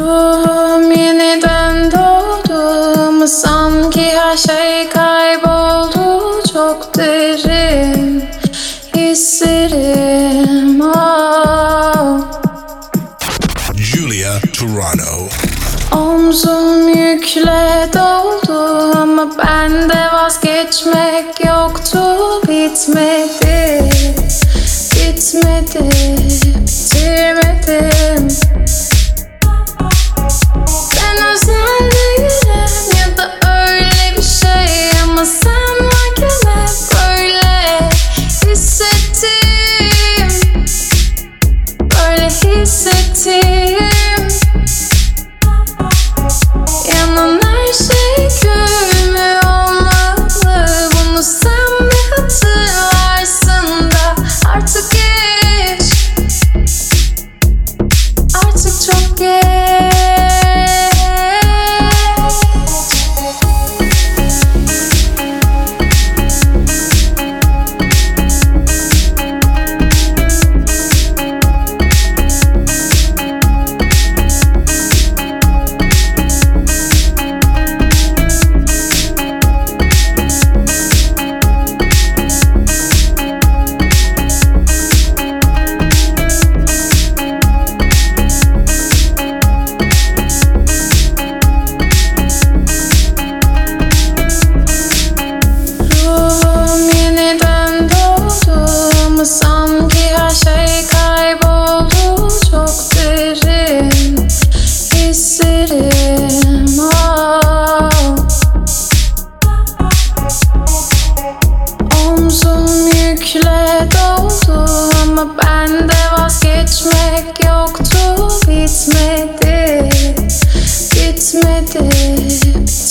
Uçtum yeniden doğdum Sanki her şey kayboldu. Çok derin hislerim. Oh. Julia Toronto Omzum yükle doldu ama bende vazgeçmek yoktu. Bitmedi bitmedi. gerek yoktu Bitmedi, bitmedi, bitmedi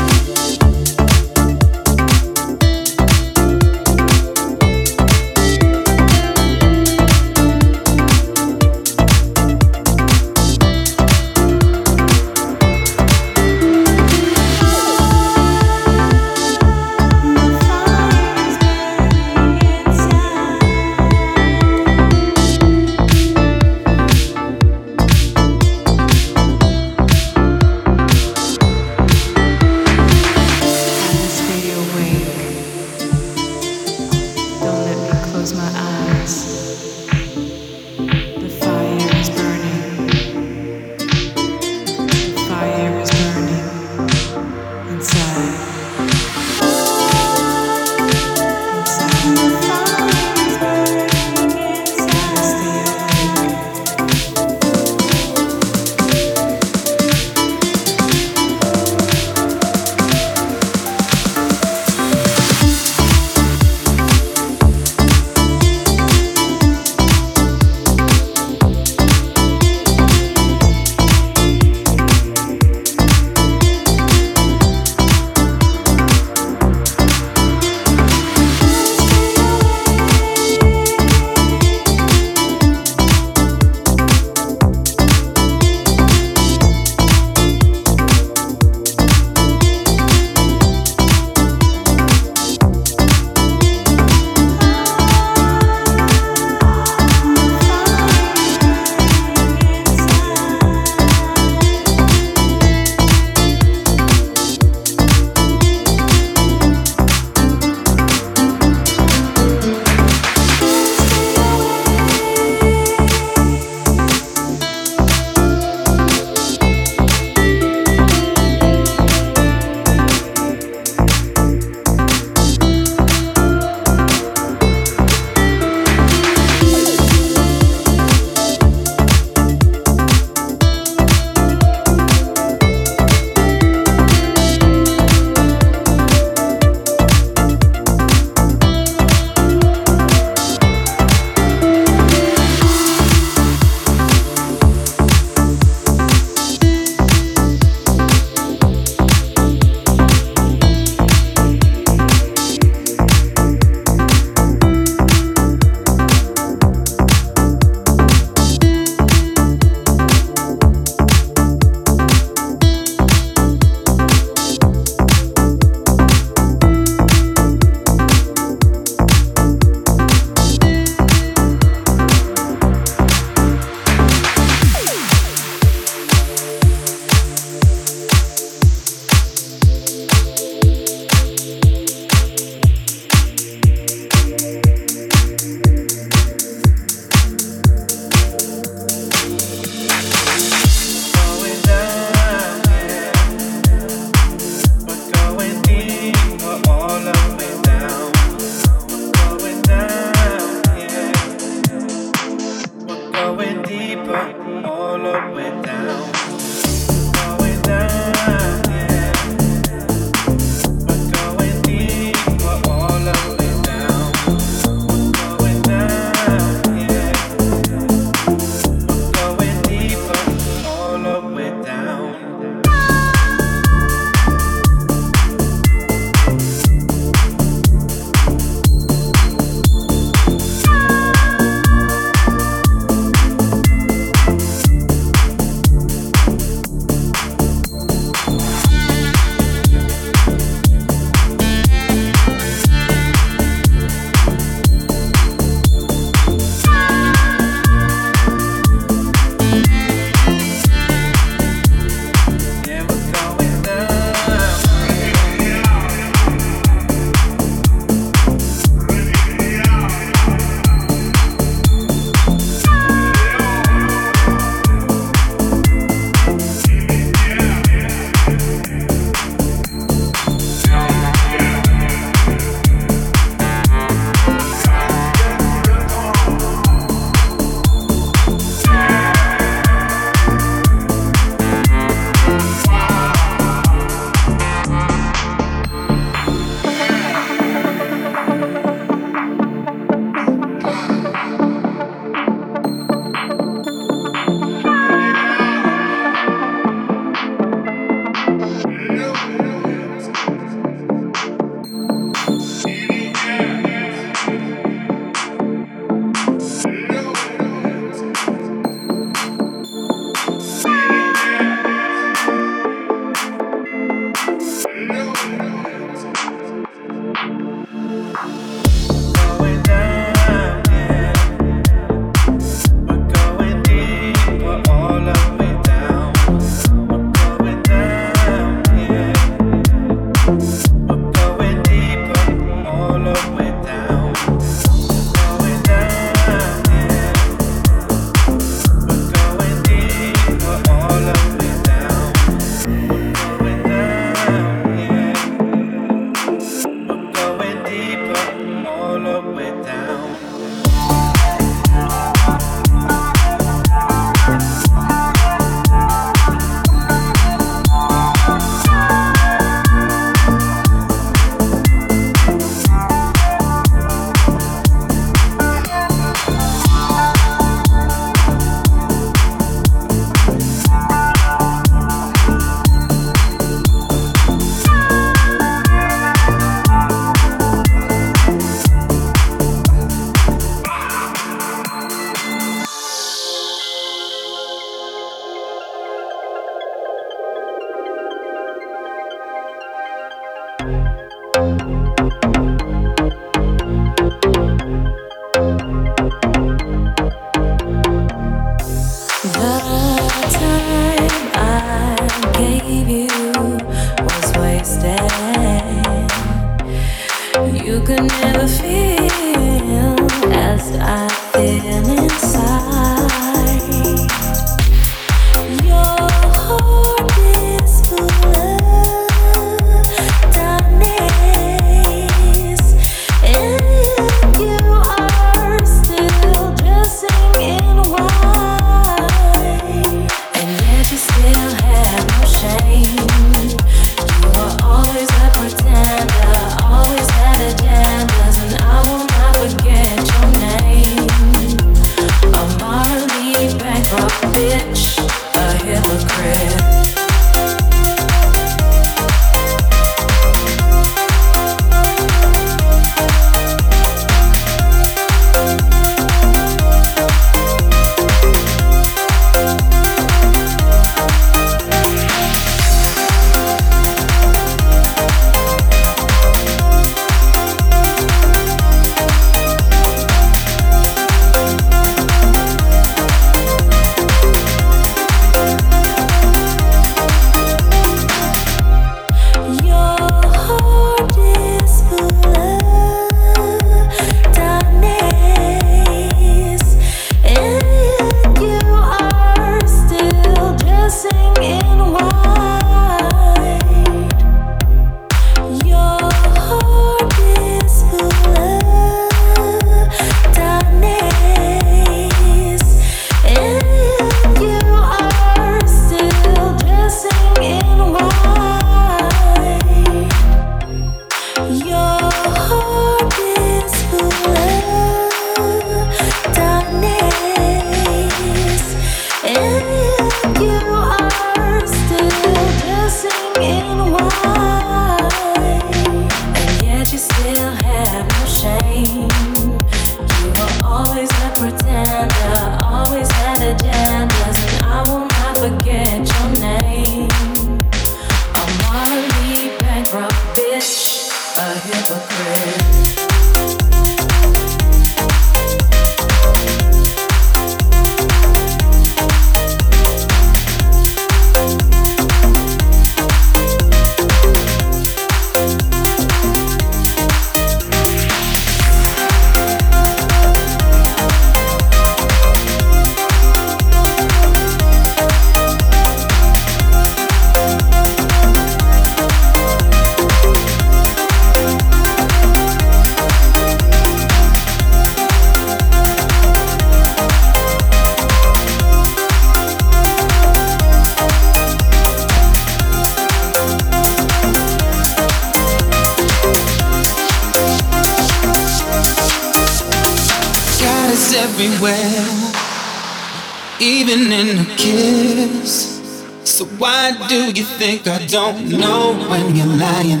think I don't know when you're lying,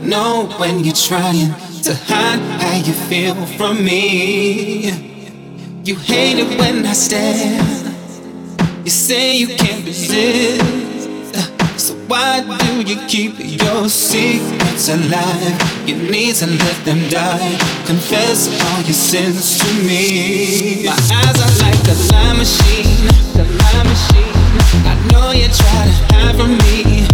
know when you're trying to hide how you feel from me. You hate it when I stare. You say you can't resist. Why do you keep your secrets alive? You need to let them die. Confess all your sins to me. My eyes are like a lie machine, the lie machine. I know you try to hide from me,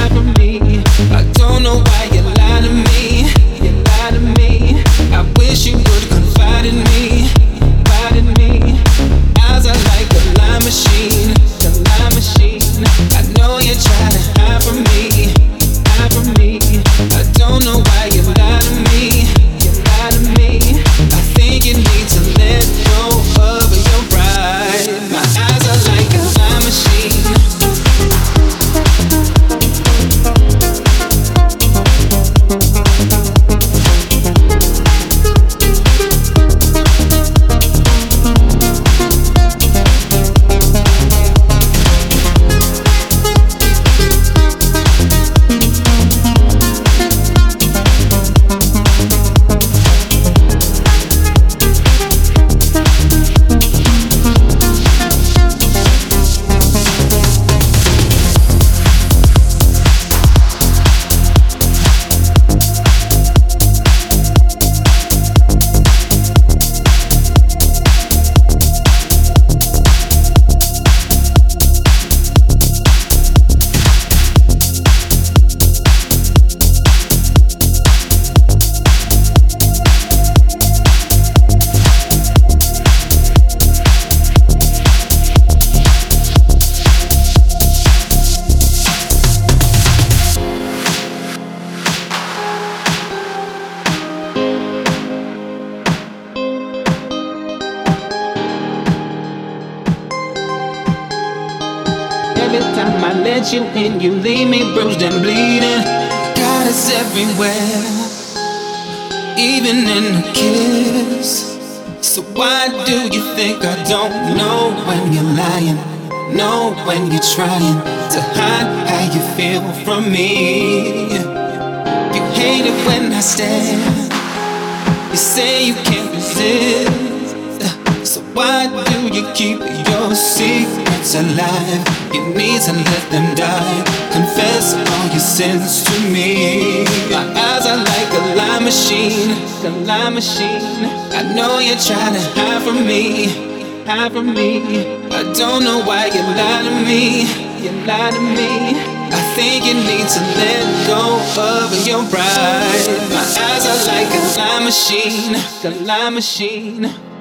hide from me. I don't know why you lie to me, you lie to me. I wish you would confide in me, confide in me. Eyes are like a lie machine, the lie machine. I know you try trying to hide how you feel from me. You hate it when I stare. You say you can't resist. So why do you keep your secrets alive? You need to let them die. Confess all your sins to me. My eyes are like a lie machine, a lie machine. I know you're trying to hide from me, hide from me. I don't know why you lie to me, you lie to me. I think you need to let go of your pride. My eyes are like a lie machine, a lie machine.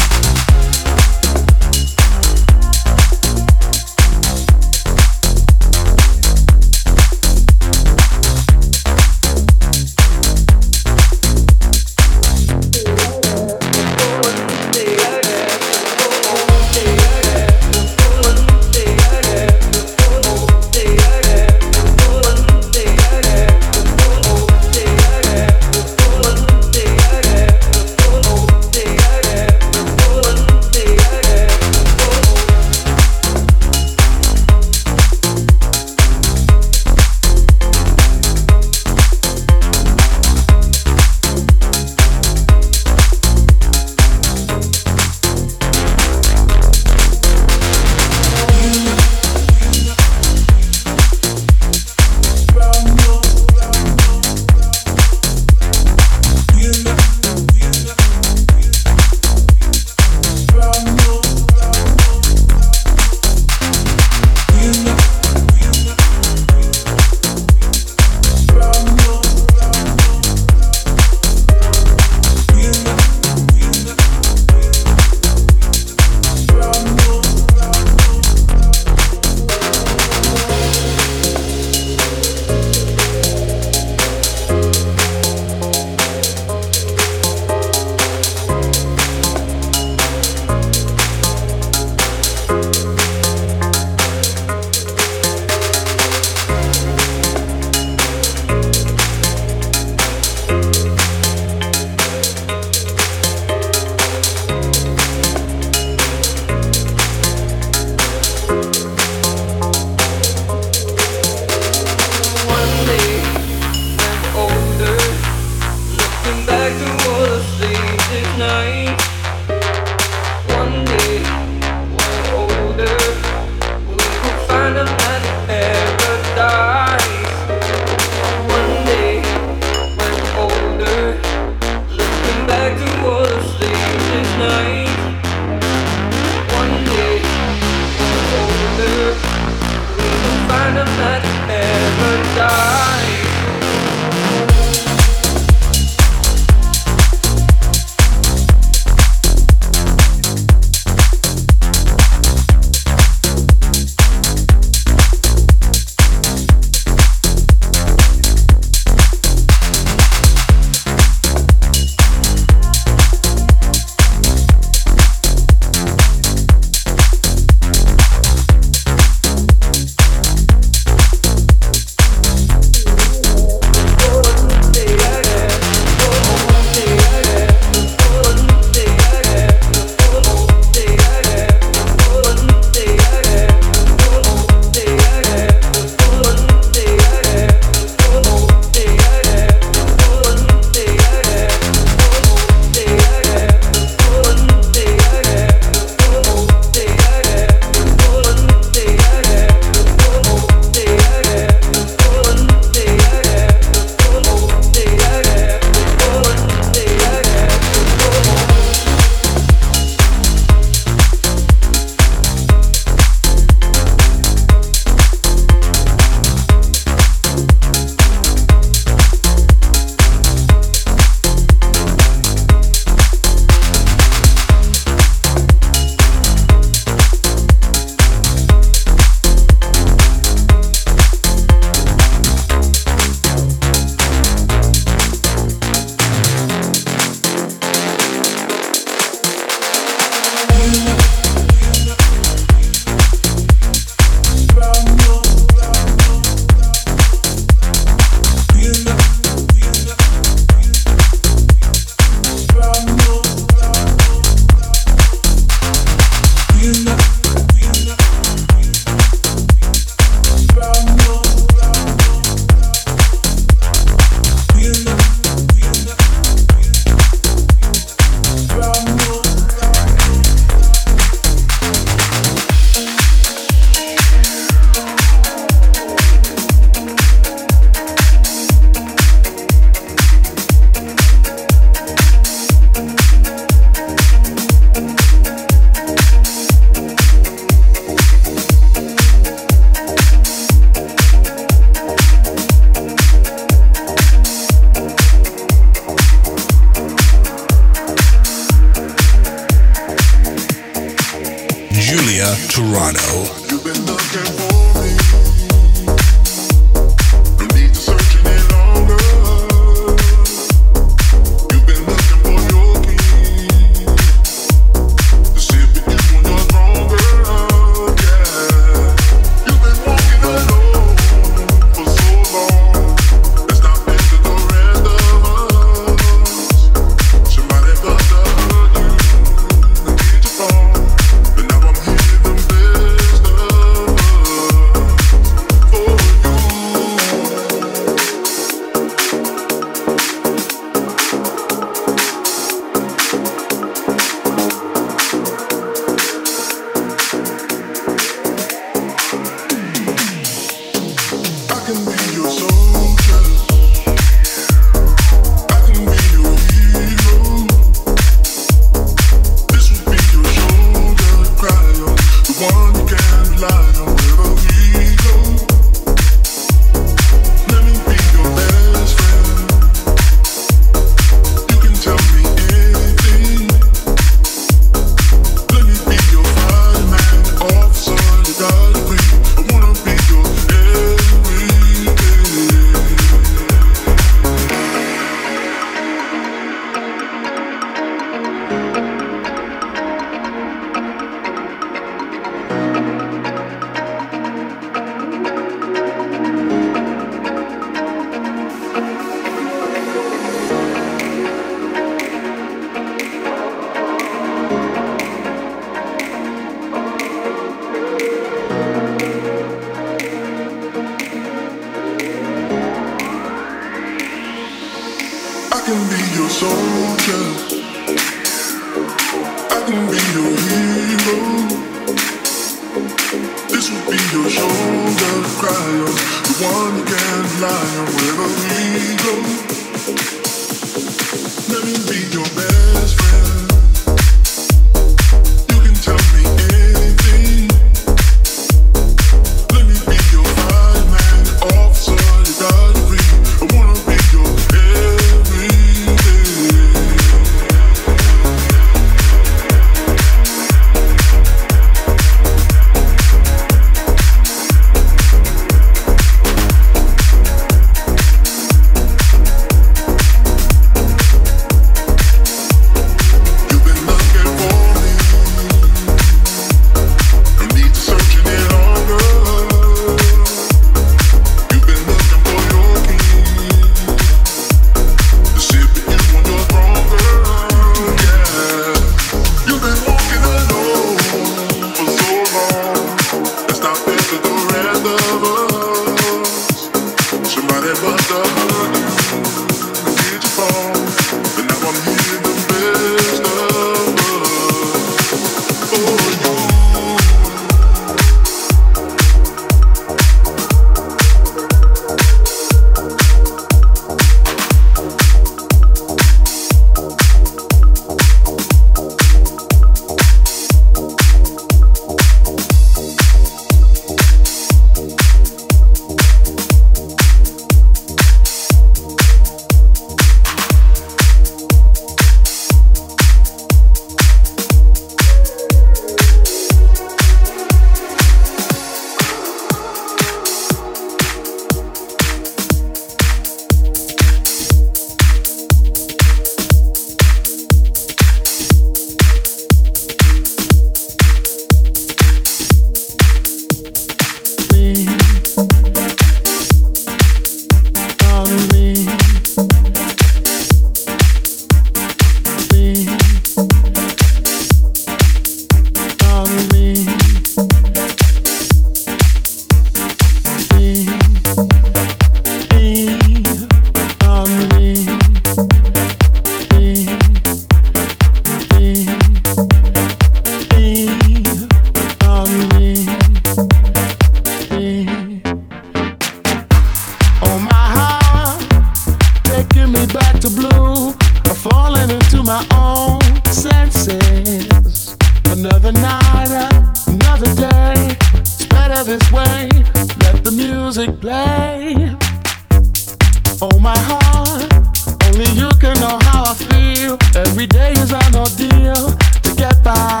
Only you can know how I feel. Every day is an ordeal to get by.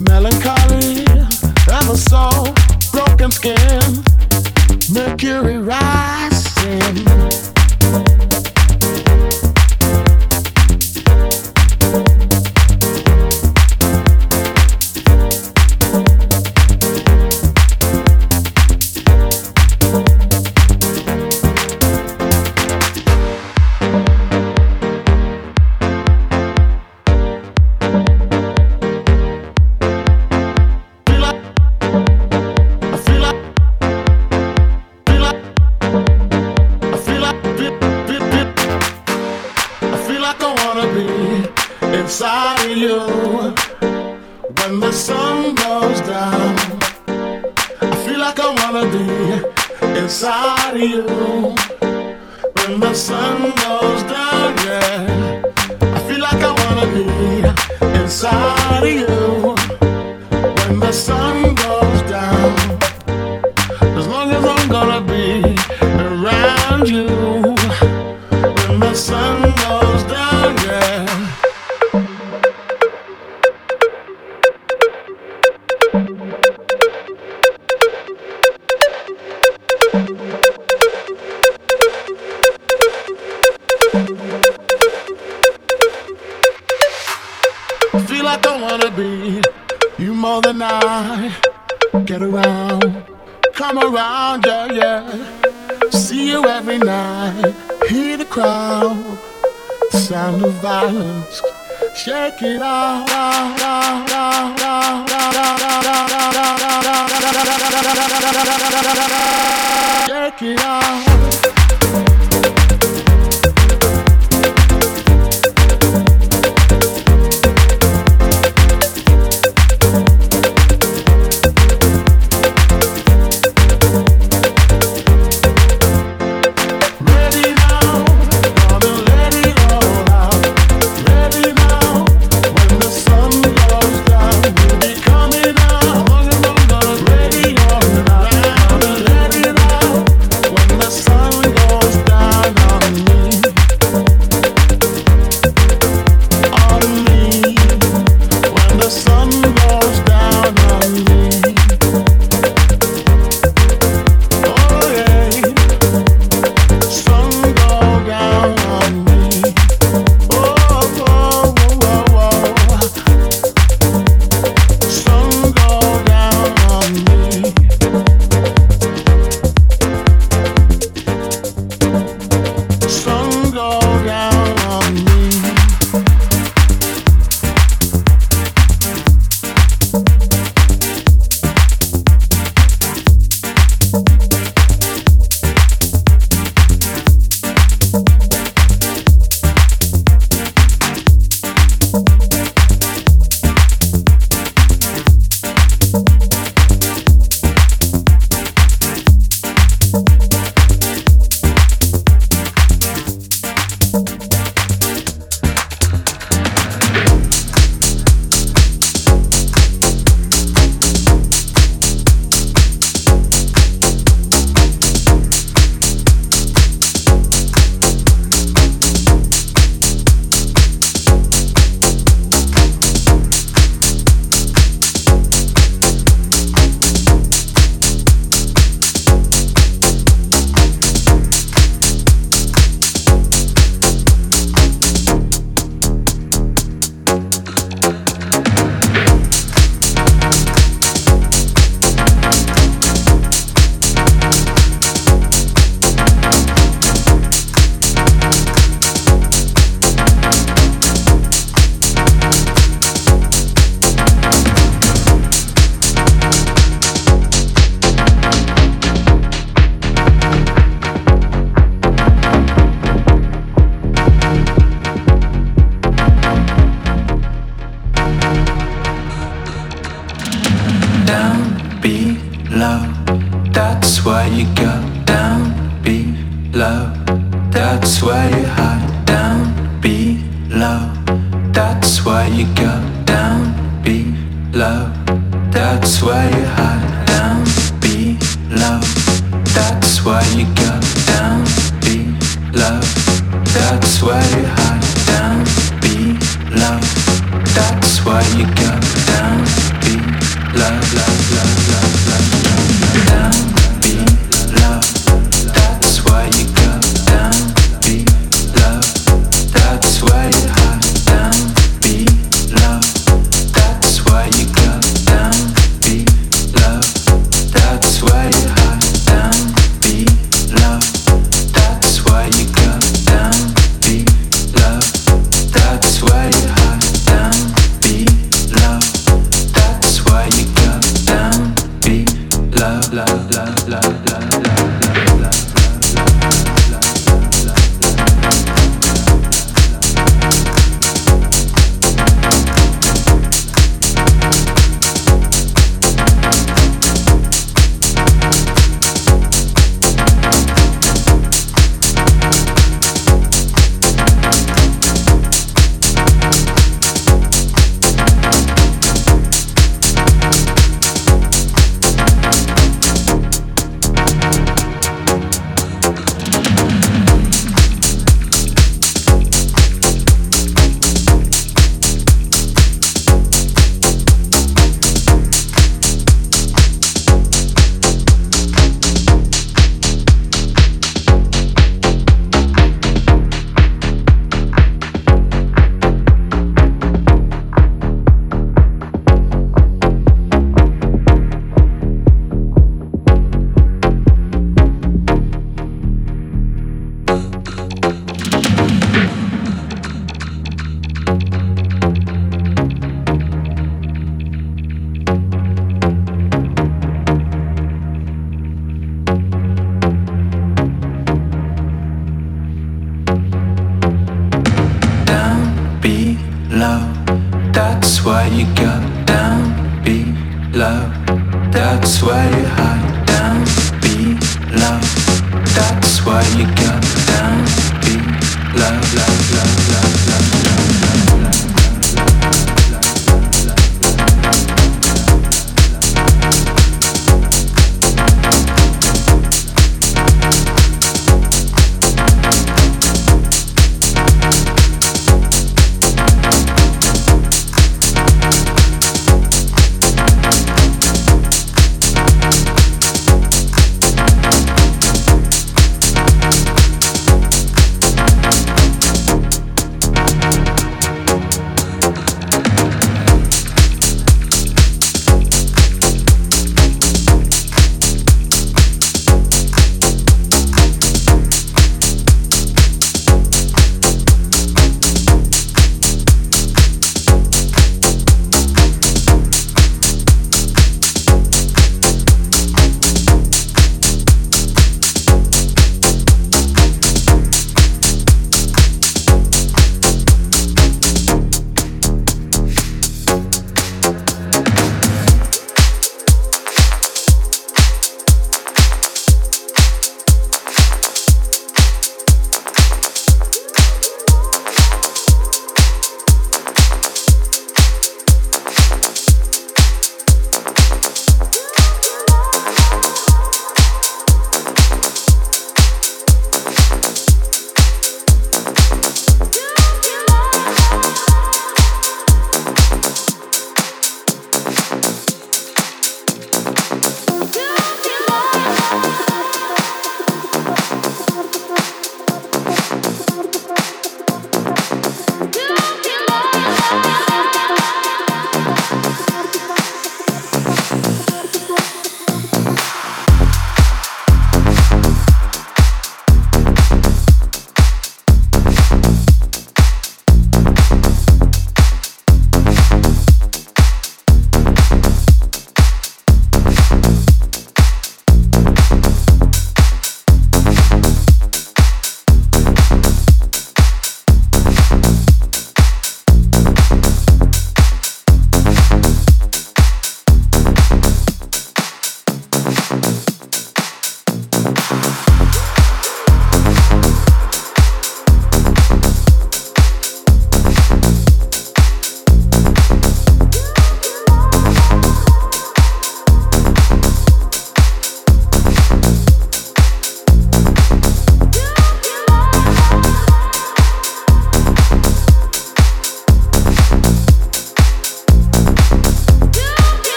Melancholy and the soul, broken skin, mercury rising. Shake